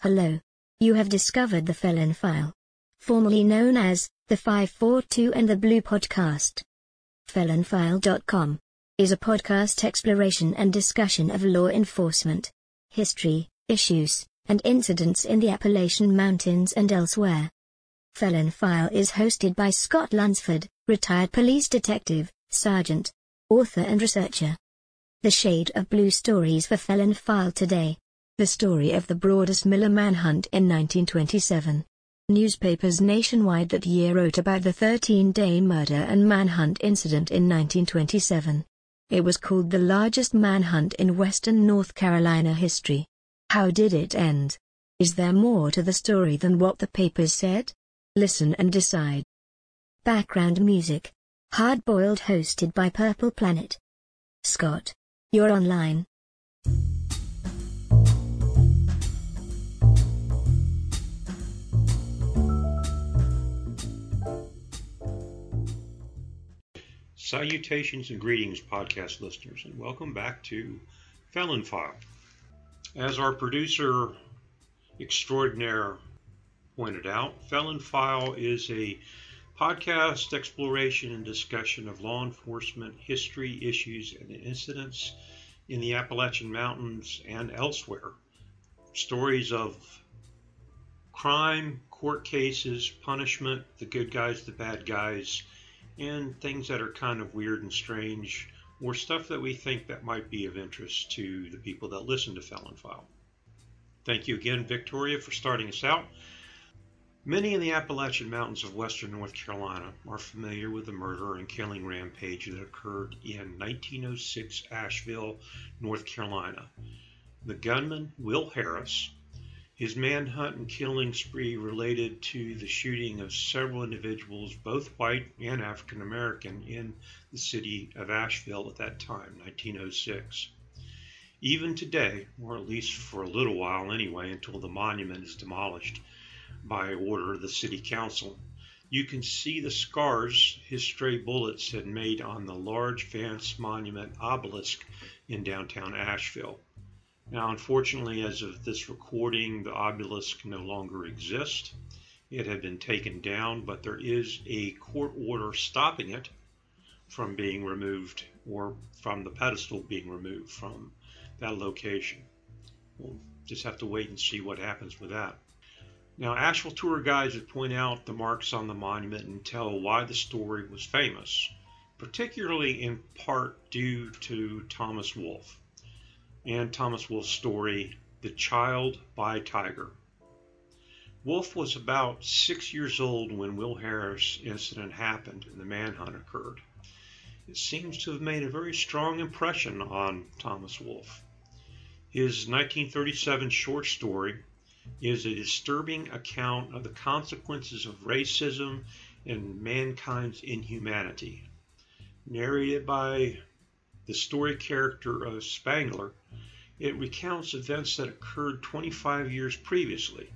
Hello. You have discovered the Felon File. Formerly known as the 542 and the Blue Podcast. Felonfile.com is a podcast exploration and discussion of law enforcement, history, issues, and incidents in the Appalachian Mountains and elsewhere. Felon File is hosted by Scott Lunsford, retired police detective, sergeant, author and researcher. The Shade of Blue Stories for Felon File today. The story of the Broadus Miller manhunt in 1927. Newspapers nationwide that year wrote about the 13-day murder and manhunt incident in 1927. It was called the largest manhunt in western North Carolina history. How did it end? Is there more to the story than what the papers said? Listen and decide. Background music. Hard-boiled hosted by Purple Planet. Scott. You're online. Salutations and greetings, podcast listeners, and welcome back to Felon File. As our producer extraordinaire pointed out, Felon File is a podcast exploration and discussion of law enforcement history, issues, and incidents in the Appalachian Mountains and elsewhere. Stories of crime, court cases, punishment, the good guys, the bad guys, and things that are kind of weird and strange, or stuff that we think that might be of interest to the people that listen to Felon File. Thank you again, Victoria, for starting us out. Many in the Appalachian Mountains of western North Carolina are familiar with the murder and killing rampage that occurred in 1906 Asheville, North Carolina. The gunman, Will Harris, his manhunt and killing spree related to the shooting of several individuals, both white and African American, in the city of Asheville at that time, 1906. Even today, or at least for a little while anyway, until the monument is demolished by order of the city council, you can see the scars his stray bullets had made on the large Vance Monument obelisk in downtown Asheville. Now, unfortunately, as of this recording, the obelisk no longer exists. It had been taken down, but there is a court order stopping it from being removed or from the pedestal being removed from that location. We'll just have to wait and see what happens with that. Now, Asheville tour guides would point out the marks on the monument and tell why the story was famous, particularly in part due to Thomas Wolfe and Thomas Wolfe's story, The Child by Tiger. Wolfe was about six years old when Will Harris incident happened and the manhunt occurred. It seems to have made a very strong impression on Thomas Wolfe. His 1937 short story is a disturbing account of the consequences of racism and mankind's inhumanity. Narrated by the story character of Spangler, it recounts events that occurred 25 years previously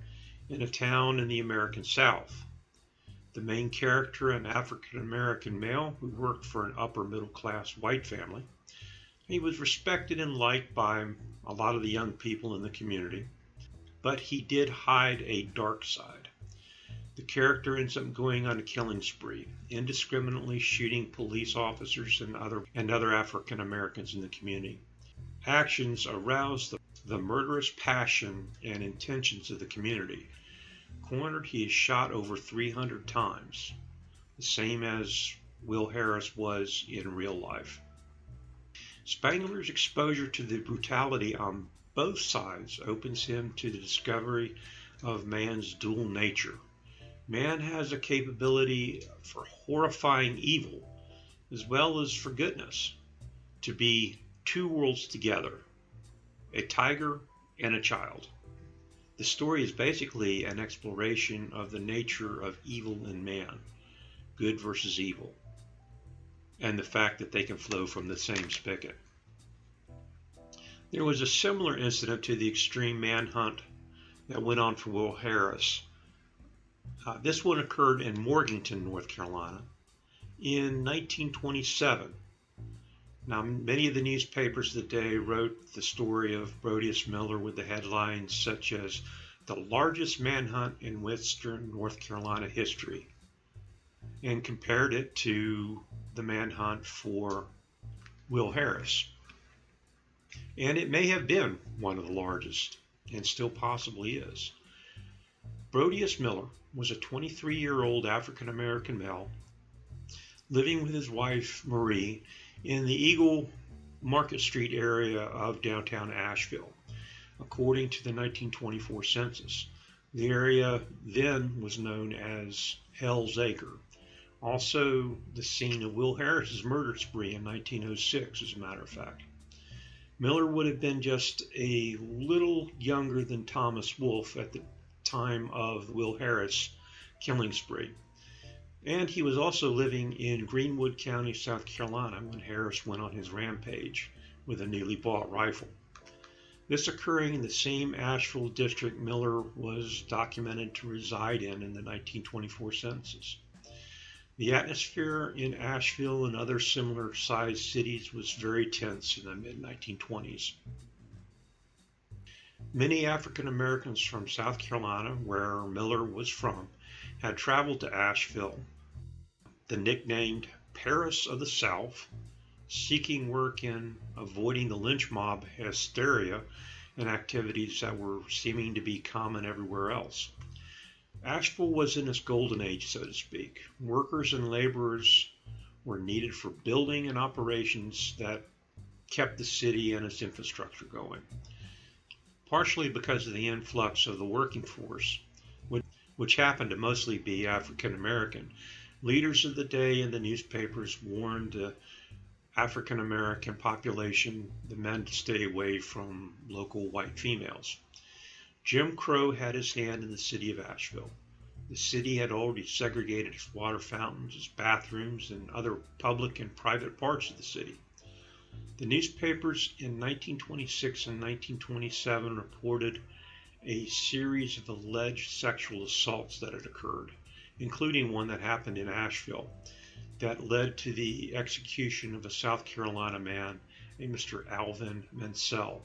in a town in the American South. The main character, an African American male who worked for an upper middle class white family, he was respected and liked by a lot of the young people in the community, but he did hide a dark side. The character ends up going on a killing spree, indiscriminately shooting police officers and other and other African Americans in the community. Actions arouse the, the murderous passion and intentions of the community. Cornered, he is shot over 300 times, the same as Will Harris was in real life. Spangler's exposure to the brutality on both sides opens him to the discovery of man's dual nature Man has a capability for horrifying evil as well as for goodness, to be two worlds together a tiger and a child. The story is basically an exploration of the nature of evil in man, good versus evil, and the fact that they can flow from the same spigot. There was a similar incident to the extreme manhunt that went on for Will Harris uh, this one occurred in Morganton, North Carolina in 1927. Now, many of the newspapers of the day wrote the story of Broadus Miller with the headlines such as the largest manhunt in western North Carolina history and compared it to the manhunt for Will Harris. And it may have been one of the largest, and still possibly is. Broadus Miller was a 23 year old African American male living with his wife Marie in the Eagle Market Street area of downtown Asheville, according to the 1924 census. The area then was known as Hell's Acre, also the scene of Will Harris's murder spree in 1906, as a matter of fact. Miller would have been just a little younger than Thomas Wolfe at the time of Will Harris killing spree. And he was also living in Greenwood County, South Carolina, when Harris went on his rampage with a newly bought rifle. This occurring in the same Asheville district Miller was documented to reside in in the 1924 census. The atmosphere in Asheville and other similar sized cities was very tense in the mid 1920s. Many African Americans from South Carolina, where Miller was from, had traveled to Asheville, the nicknamed Paris of the South, seeking work in avoiding the lynch mob hysteria and activities that were seeming to be common everywhere else. Asheville was in its golden age, so to speak. Workers and laborers were needed for building and operations that kept the city and its infrastructure going. Partially because of the influx of the working force, which happened to mostly be African American, leaders of the day in the newspapers warned uh, the African American population, the men, to stay away from local white females. Jim Crow had his hand in the city of Asheville. The city had already segregated its water fountains, its bathrooms, and other public and private parts of the city. The newspapers in 1926 and 1927 reported a series of alleged sexual assaults that had occurred, including one that happened in Asheville that led to the execution of a South Carolina man, a Mr. Alvin Mansell.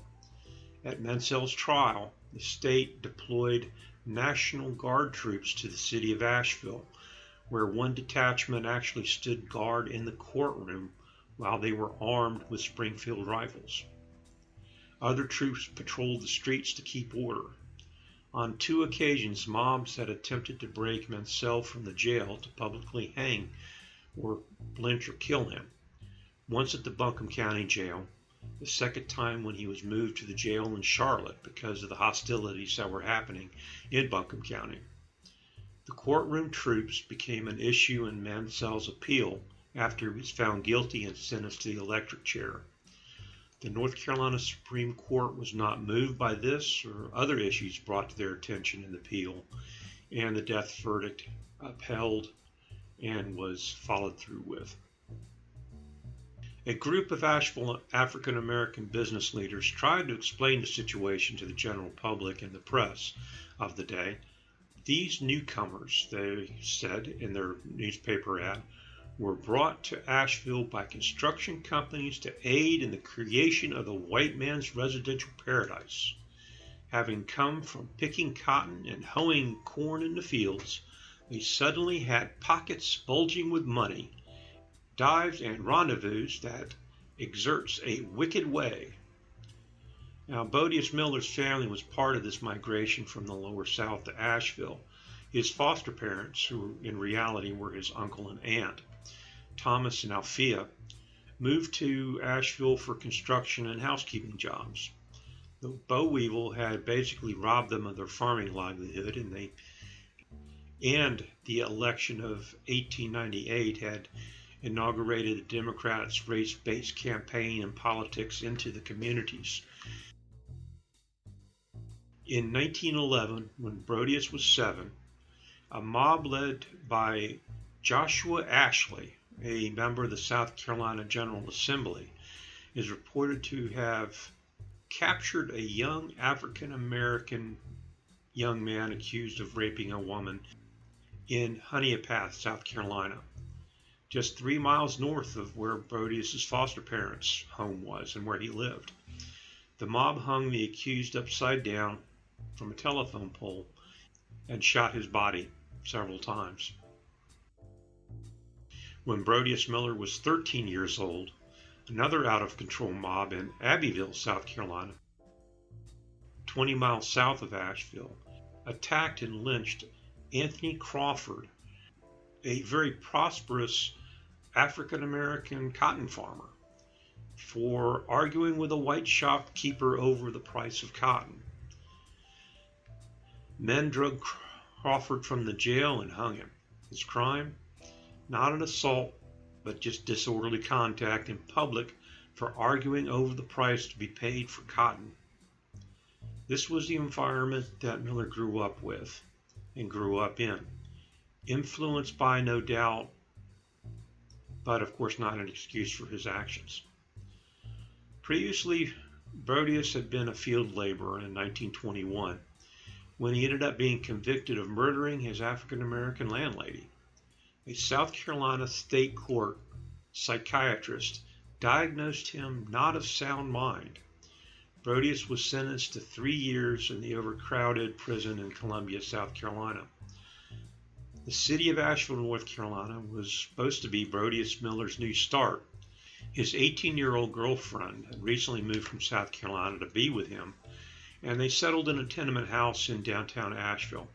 At Mansell's trial, the state deployed National Guard troops to the city of Asheville, where one detachment actually stood guard in the courtroom while they were armed with Springfield rifles. Other troops patrolled the streets to keep order. On two occasions, mobs had attempted to break Mansell from the jail to publicly hang or lynch or kill him. Once at the Buncombe County Jail, the second time when he was moved to the jail in Charlotte because of the hostilities that were happening in Buncombe County. The courtroom troops became an issue in Mansell's appeal after he was found guilty and sentenced to the electric chair. The North Carolina Supreme Court was not moved by this or other issues brought to their attention in the appeal, and the death verdict upheld and was followed through with. A group of Asheville African American business leaders tried to explain the situation to the general public and the press of the day. These newcomers, they said in their newspaper ad, were brought to Asheville by construction companies to aid in the creation of the white man's residential paradise. Having come from picking cotton and hoeing corn in the fields, they suddenly had pockets bulging with money dives and rendezvous that exerts a wicked way. Now, Broadus Miller's family was part of this migration from the lower south to Asheville. His foster parents, who in reality were his uncle and aunt, Thomas and Althea, moved to Asheville for construction and housekeeping jobs. The boll weevil had basically robbed them of their farming livelihood, and they and the election of 1898 had inaugurated the Democrats' race based campaign and politics into the communities. In 1911, when Broadus was seven, a mob led by Joshua Ashley, a member of the South Carolina General Assembly, is reported to have captured a young African American young man accused of raping a woman in Honea Path, South Carolina just three miles north of where Broadus's foster parents' home was and where he lived. The mob hung the accused upside down, from a telephone pole and shot his body several times. When Broadus Miller was 13 years old, another out of control mob in Abbeville, South Carolina, 20 miles south of Asheville, attacked and lynched Anthony Crawford, a very prosperous African American cotton farmer, for arguing with a white shopkeeper over the price of cotton. Men drug Crawford from the jail and hung him. His crime? Not an assault, but just disorderly contact in public for arguing over the price to be paid for cotton. This was the environment that Miller grew up with and grew up in, influenced by, no doubt, but of course not an excuse for his actions. Previously, Broadus had been a field laborer in 1921 when he ended up being convicted of murdering his African American landlady. A South Carolina state court psychiatrist diagnosed him not of sound mind. Broadus was sentenced to three years in the overcrowded prison in Columbia, South Carolina. The city of Asheville, North Carolina was supposed to be Broadus Miller's new start. His 18 year old girlfriend had recently moved from South Carolina to be with him, and they settled in a tenement house in downtown Asheville,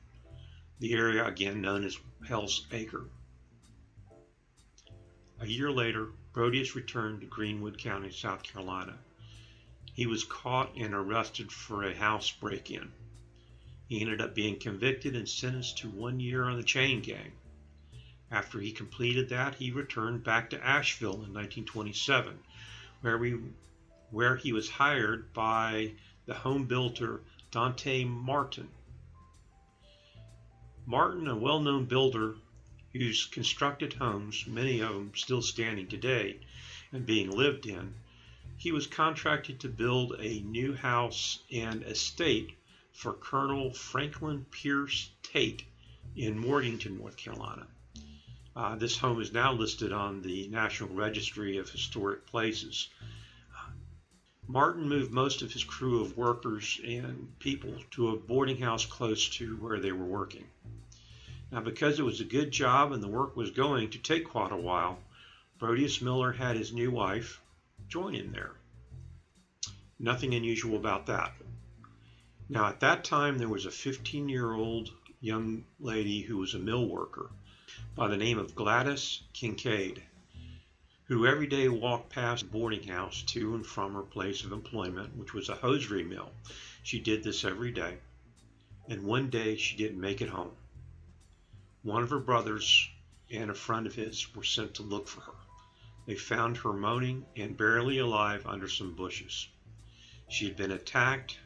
the area again known as Hell's Acre. A year later, Broadus returned to Greenwood County, South Carolina. He was caught and arrested for a house break in. He ended up being convicted and sentenced to one year on the chain gang. After he completed that, he returned back to Asheville in 1927, where, we, where he was hired by the home builder Dante Martin. Martin, a well known builder who's constructed homes, many of them still standing today and being lived in, he was contracted to build a new house and estate for Colonel Franklin Pierce Tate in Morganton, North Carolina. Uh, this home is now listed on the National Registry of Historic Places. Martin moved most of his crew of workers and people to a boarding house close to where they were working. Now, because it was a good job and the work was going to take quite a while, Broadus Miller had his new wife join him there. Nothing unusual about that. Now, at that time, there was a 15 year old young lady who was a mill worker by the name of Gladys Kincaid who every day walked past the boarding house to and from her place of employment, which was a hosiery mill. She did this every day, and one day she didn't make it home. One of her brothers and a friend of his were sent to look for her. They found her moaning and barely alive under some bushes. She had been attacked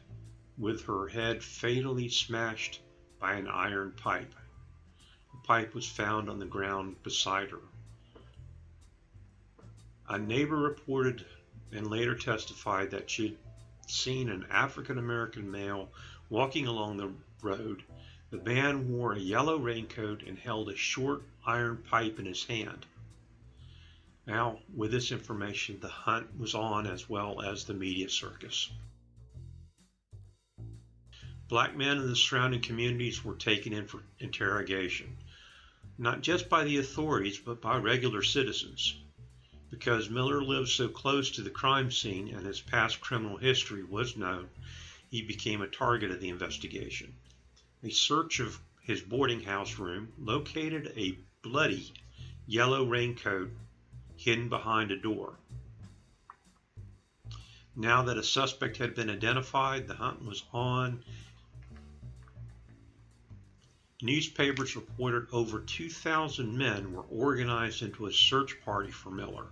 with her head fatally smashed by an iron pipe. The pipe was found on the ground beside her. A neighbor reported and later testified that she had seen an African American male walking along the road. The man wore a yellow raincoat and held a short iron pipe in his hand. Now, with this information, the hunt was on as well as the media circus. Black men in the surrounding communities were taken in for interrogation, not just by the authorities, but by regular citizens. Because Miller lived so close to the crime scene and his past criminal history was known, he became a target of the investigation. A search of his boarding house room located a bloody yellow raincoat hidden behind a door. Now that a suspect had been identified, the hunt was on. Newspapers reported over 2,000 men were organized into a search party for Miller.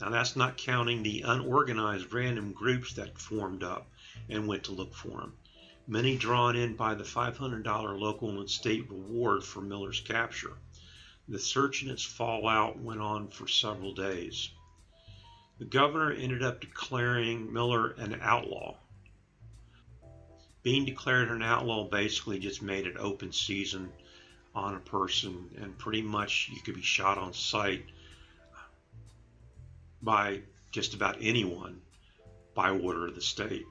Now, that's not counting the unorganized random groups that formed up and went to look for him, many drawn in by the $500 local and state reward for Miller's capture. The search and its fallout went on for several days. The governor ended up declaring Miller an outlaw. Being declared an outlaw basically just made it open season on a person, and pretty much you could be shot on sight by just about anyone by order of the state.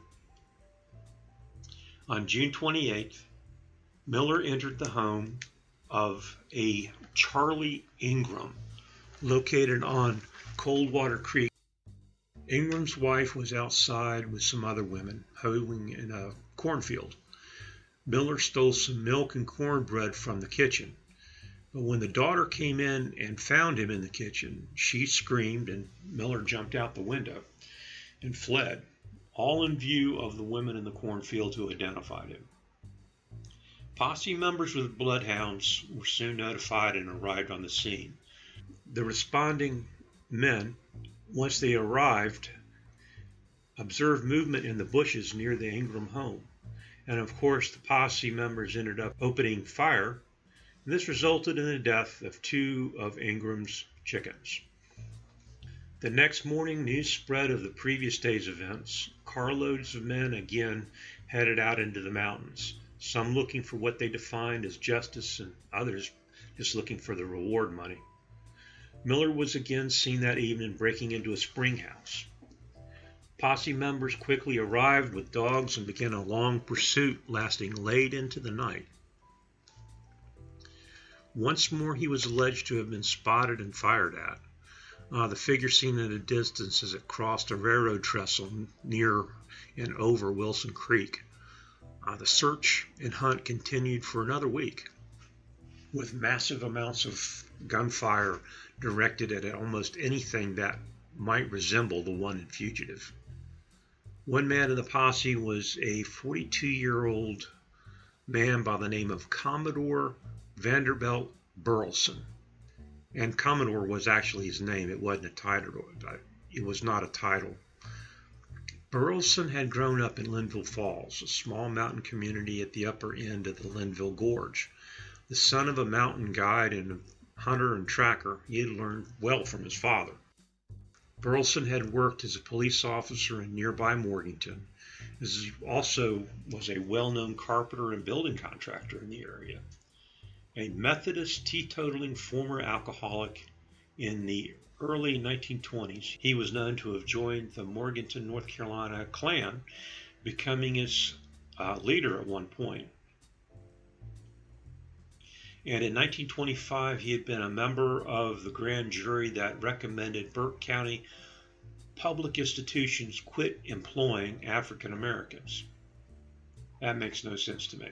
On June 28th, Miller entered the home of a Charlie Ingram located on Coldwater Creek. Ingram's wife was outside with some other women hoeing in a cornfield. Miller stole some milk and cornbread from the kitchen. But when the daughter came in and found him in the kitchen, she screamed and Miller jumped out the window and fled, all in view of the women in the cornfield who identified him. Posse members with bloodhounds were soon notified and arrived on the scene. The responding men, once they arrived, observed movement in the bushes near the Ingram home. And of course, the posse members ended up opening fire. This resulted in the death of two of Ingram's chickens. The next morning, news spread of the previous day's events. Carloads of men again headed out into the mountains, some looking for what they defined as justice, and others just looking for the reward money. Miller was again seen that evening breaking into a spring house. Posse members quickly arrived with dogs and began a long pursuit lasting late into the night. Once more, he was alleged to have been spotted and fired at. Uh, the figure seen at a distance as it crossed a railroad trestle near and over Wilson Creek. Uh, the search and hunt continued for another week, with massive amounts of gunfire directed at almost anything that might resemble the wanted fugitive. One man in the posse was a 42 year old man by the name of Commodore Vanderbilt Burleson and Commodore was actually his name. It wasn't a title. It was not a title. Burleson had grown up in Linville Falls, a small mountain community at the upper end of the Linville Gorge. The son of a mountain guide and a hunter and tracker, he had learned well from his father. Burleson had worked as a police officer in nearby Morganton. He also was a well-known carpenter and building contractor in the area a Methodist teetotaling former alcoholic in the early 1920s. He was known to have joined the Morganton, North Carolina Klan, becoming its uh, leader at one point. And in 1925, he had been a member of the grand jury that recommended Burke County public institutions quit employing African Americans. That makes no sense to me.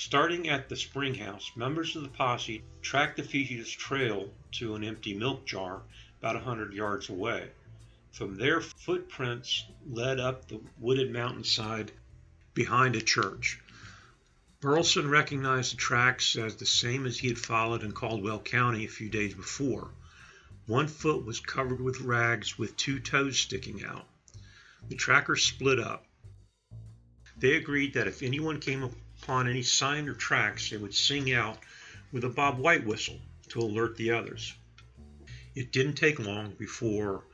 Starting at the spring house, members of the posse tracked the fugitive's trail to an empty milk jar about a hundred yards away. From there, footprints led up the wooded mountainside behind a church. Burleson recognized the tracks as the same as he had followed in Caldwell County a few days before. One foot was covered with rags with two toes sticking out. The trackers split up. They agreed that if anyone came upon any sign or tracks, they would sing out with a Bob White whistle to alert the others. It didn't take long before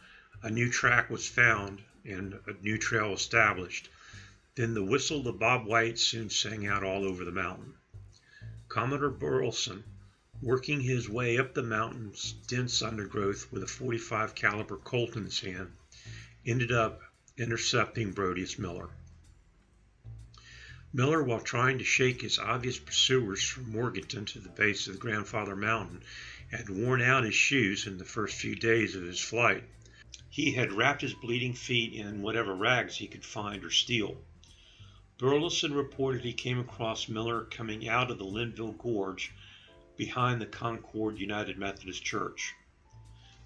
a new track was found and a new trail established. Then the whistle of Bob White soon sang out all over the mountain. Commodore Burleson, working his way up the mountain's dense undergrowth with a 45 caliber Colt in his hand, ended up intercepting Broadus Miller. Miller, while trying to shake his obvious pursuers from Morganton to the base of the Grandfather Mountain, had worn out his shoes in the first few days of his flight. He had wrapped his bleeding feet in whatever rags he could find or steal. Burleson reported he came across Miller coming out of the Linville Gorge behind the Concord United Methodist Church.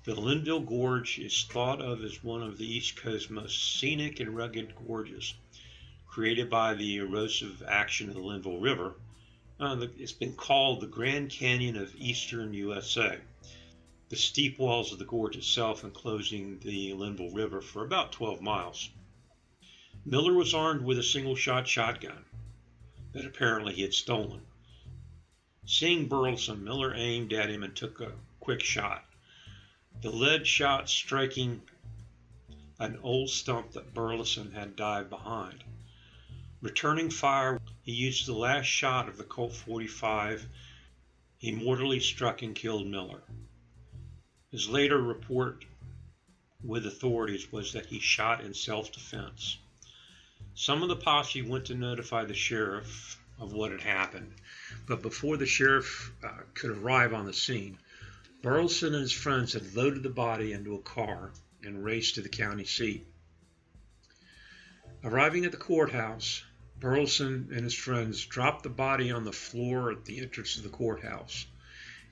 The Linville Gorge is thought of as one of the East Coast's most scenic and rugged gorges created by the erosive action of the Linville River. Uh, it's been called the Grand Canyon of eastern USA. The steep walls of the gorge itself enclosing the Linville River for about 12 miles. Miller was armed with a single shot shotgun that apparently he had stolen. Seeing Burleson, Miller aimed at him and took a quick shot. The lead shot striking an old stump that Burleson had dived behind. Returning fire, he used the last shot of the Colt 45. He mortally struck and killed Miller. His later report with authorities was that he shot in self defense. Some of the posse went to notify the sheriff of what had happened, but before the sheriff uh, could arrive on the scene, Burleson and his friends had loaded the body into a car and raced to the county seat. Arriving at the courthouse, Burleson and his friends dropped the body on the floor at the entrance of the courthouse,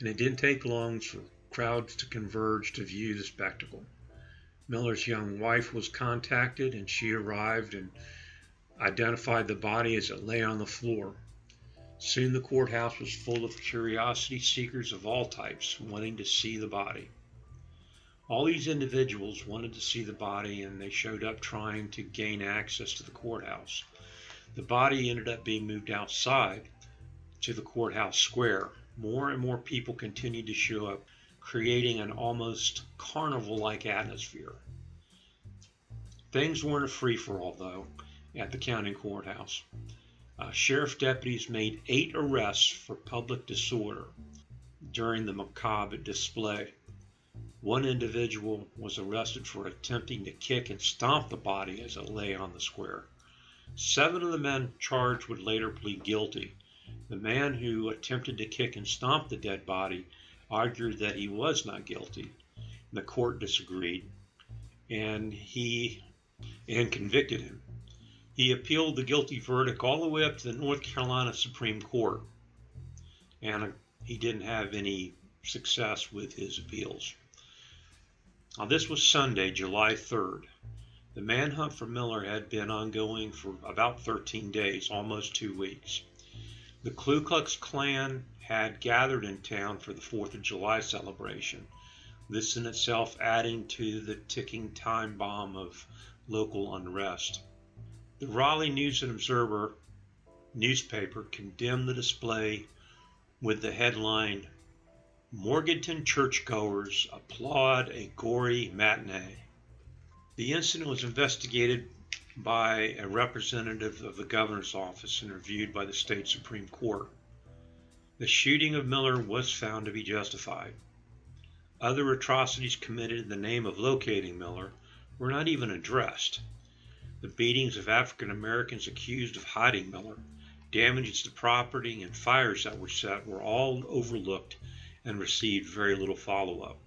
and it didn't take long for crowds to converge to view the spectacle. Miller's young wife was contacted, and she arrived and identified the body as it lay on the floor. Soon the courthouse was full of curiosity seekers of all types wanting to see the body. All these individuals wanted to see the body and they showed up trying to gain access to the courthouse. The body ended up being moved outside to the courthouse square. More and more people continued to show up, creating an almost carnival like atmosphere. Things weren't a free for all, though at the county courthouse. Uh, sheriff deputies made eight arrests for public disorder during the macabre display. One individual was arrested for attempting to kick and stomp the body as it lay on the square. Seven of the men charged would later plead guilty. The man who attempted to kick and stomp the dead body argued that he was not guilty. The court disagreed, and he and convicted him. He appealed the guilty verdict all the way up to the North Carolina Supreme Court, and he didn't have any success with his appeals. Now, this was Sunday, July 3rd. The manhunt for Miller had been ongoing for about 13 days, almost two weeks. The Ku Klux Klan had gathered in town for the 4th of July celebration, this in itself adding to the ticking time bomb of local unrest. The Raleigh News and Observer newspaper condemned the display with the headline Morganton churchgoers applaud a gory matinee. The incident was investigated by a representative of the governor's office and reviewed by the state Supreme Court. The shooting of Miller was found to be justified. Other atrocities committed in the name of locating Miller were not even addressed. The beatings of African Americans accused of hiding Miller, damages to property, and fires that were set were all overlooked and received very little follow up.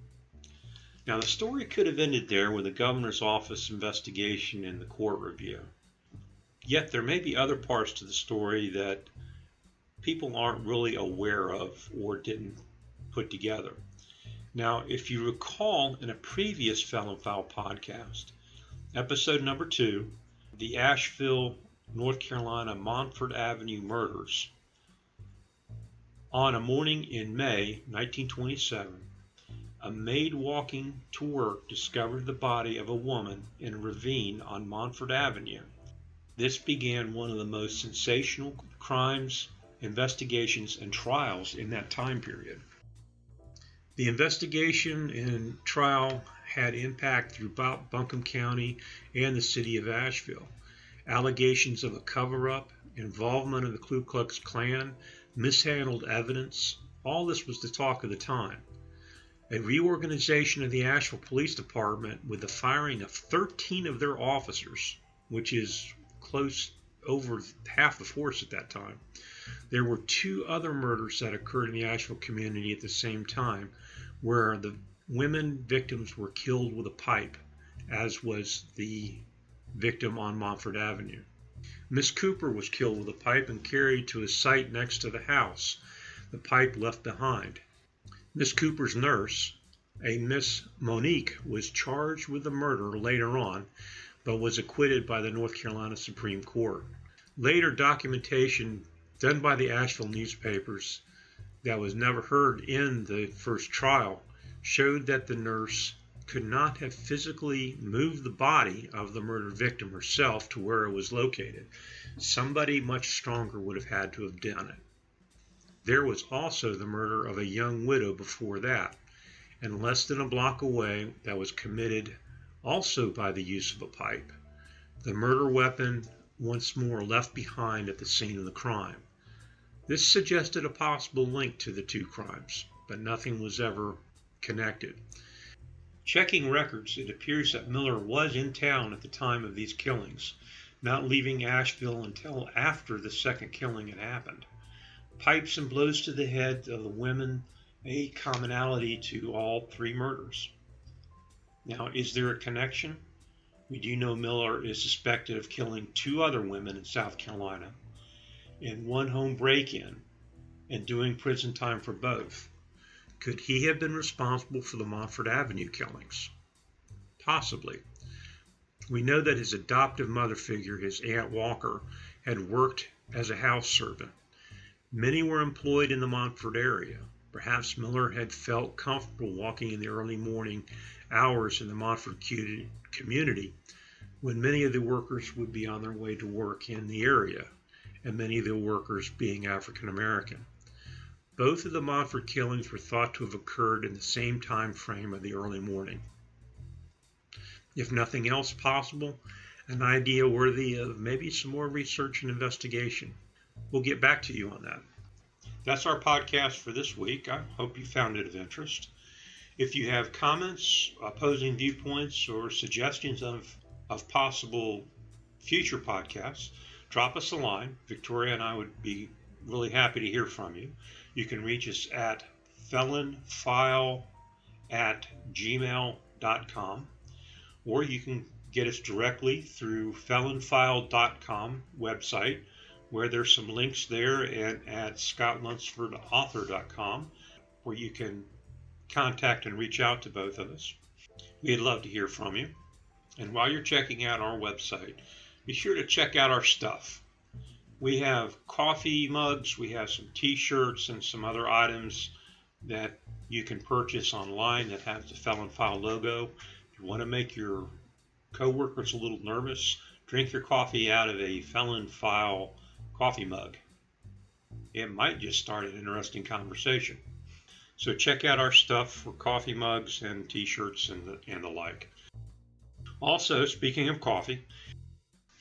Now, the story could have ended there with the governor's office investigation and the court review. Yet, there may be other parts to the story that people aren't really aware of or didn't put together. Now, if you recall in a previous Felon File podcast, episode number two, the Asheville, North Carolina Montford Avenue murders. On a morning in May 1927, a maid walking to work discovered the body of a woman in a ravine on Montford Avenue. This began one of the most sensational crimes, investigations, and trials in that time period. The investigation and trial had impact throughout Buncombe County and the city of Asheville. Allegations of a cover up, involvement of the Ku Klux Klan, mishandled evidence, all this was the talk of the time. A reorganization of the Asheville Police Department with the firing of 13 of their officers, which is close over half the force at that time. There were two other murders that occurred in the Asheville community at the same time where the women victims were killed with a pipe, as was the victim on Montford Avenue. Miss Cooper was killed with a pipe and carried to a site next to the house, the pipe left behind. Miss Cooper's nurse, a Miss Monique, was charged with the murder later on, but was acquitted by the North Carolina Supreme Court. Later documentation done by the Asheville newspapers that was never heard in the first trial showed that the nurse could not have physically moved the body of the murdered victim herself to where it was located. Somebody much stronger would have had to have done it. There was also the murder of a young widow before that, and less than a block away, that was committed also by the use of a pipe. The murder weapon once more left behind at the scene of the crime. This suggested a possible link to the two crimes, but nothing was ever connected. Checking records, it appears that Miller was in town at the time of these killings. not leaving Asheville until after the second killing had happened. Pipes and blows to the head of the women, a commonality to all three murders. Now, is there a connection? We do know Miller is suspected of killing two other women in South Carolina in one home break in and doing prison time for both. Could he have been responsible for the Montford Avenue killings? Possibly. We know that his adoptive mother figure, his Aunt Walker, had worked as a house servant. Many were employed in the Montford area. Perhaps Miller had felt comfortable walking in the early morning hours in the Montford community when many of the workers would be on their way to work in the area, and many of the workers being African American. Both of the Montford killings were thought to have occurred in the same time frame of the early morning. If nothing else possible, an idea worthy of maybe some more research and investigation. We'll get back to you on that. That's our podcast for this week. I hope you found it of interest. If you have comments, opposing viewpoints, or suggestions of, of possible future podcasts, drop us a line. Victoria and I would be really happy to hear from you. You can reach us at felonfile at gmail.com or you can get us directly through felonfile.com website where there's some links there and at scottlunsfordauthor.com where you can contact and reach out to both of us. We'd love to hear from you. And while you're checking out our website, be sure to check out our stuff. We have coffee mugs, we have some t-shirts and some other items that you can purchase online that have the Felon File logo. If you want to make your coworkers a little nervous, drink your coffee out of a Felon File coffee mug. It might just start an interesting conversation. So check out our stuff for coffee mugs and t-shirts and the, and the like. Also, speaking of coffee,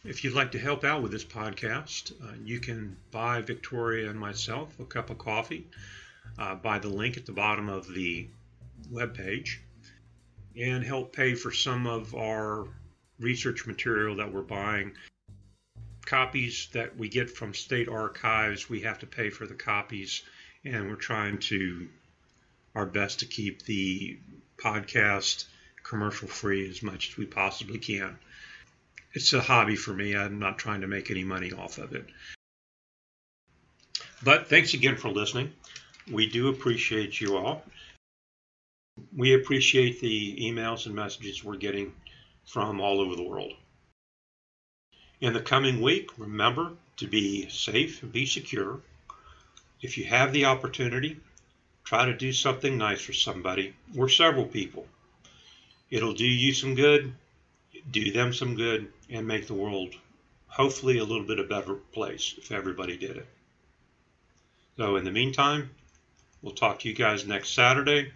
if you'd like to help out with this podcast, uh, you can buy Victoria and myself a cup of coffee uh, by the link at the bottom of the webpage and help pay for some of our research material that we're buying copies that we get from state archives, we have to pay for the copies, and we're trying to our best to keep the podcast commercial free as much as we possibly can. It's a hobby for me. I'm not trying to make any money off of it. But thanks again for listening. We do appreciate you all. We appreciate the emails and messages we're getting from all over the world. In the coming week, remember to be safe and be secure. If you have the opportunity, try to do something nice for somebody or several people. It'll do you some good, do them some good, and make the world hopefully a little bit a better place if everybody did it. So, in the meantime, we'll talk to you guys next Saturday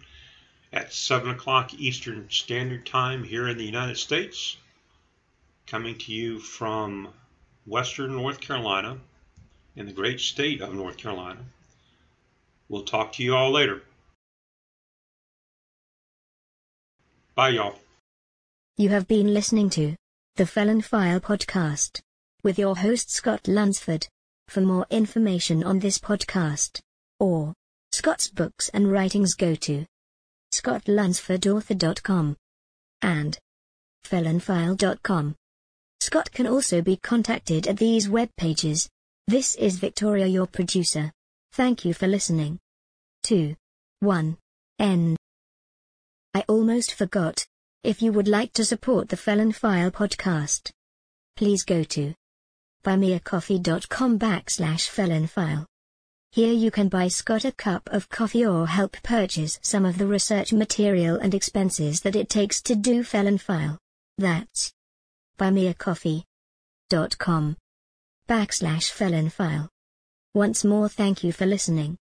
at 7 o'clock Eastern Standard Time here in the United States coming to you from Western North Carolina in the great state of North Carolina. We'll talk to you all later. Bye, y'all. You have been listening to the Felon File podcast with your host Scott Lunsford. For more information on this podcast or Scott's books and writings, go to scottlunsfordauthor.com and felonfile.com. Scott can also be contacted at these web pages. This is Victoria, your producer. Thank you for listening. 2. 1. End. I almost forgot. If you would like to support the Felon File podcast, please go to buymeacoffee.com backslash felonfile. Here you can buy Scott a cup of coffee or help purchase some of the research material and expenses that it takes to do Felon File. That's buymeacoffee.com backslash felon file. Once more thank you for listening.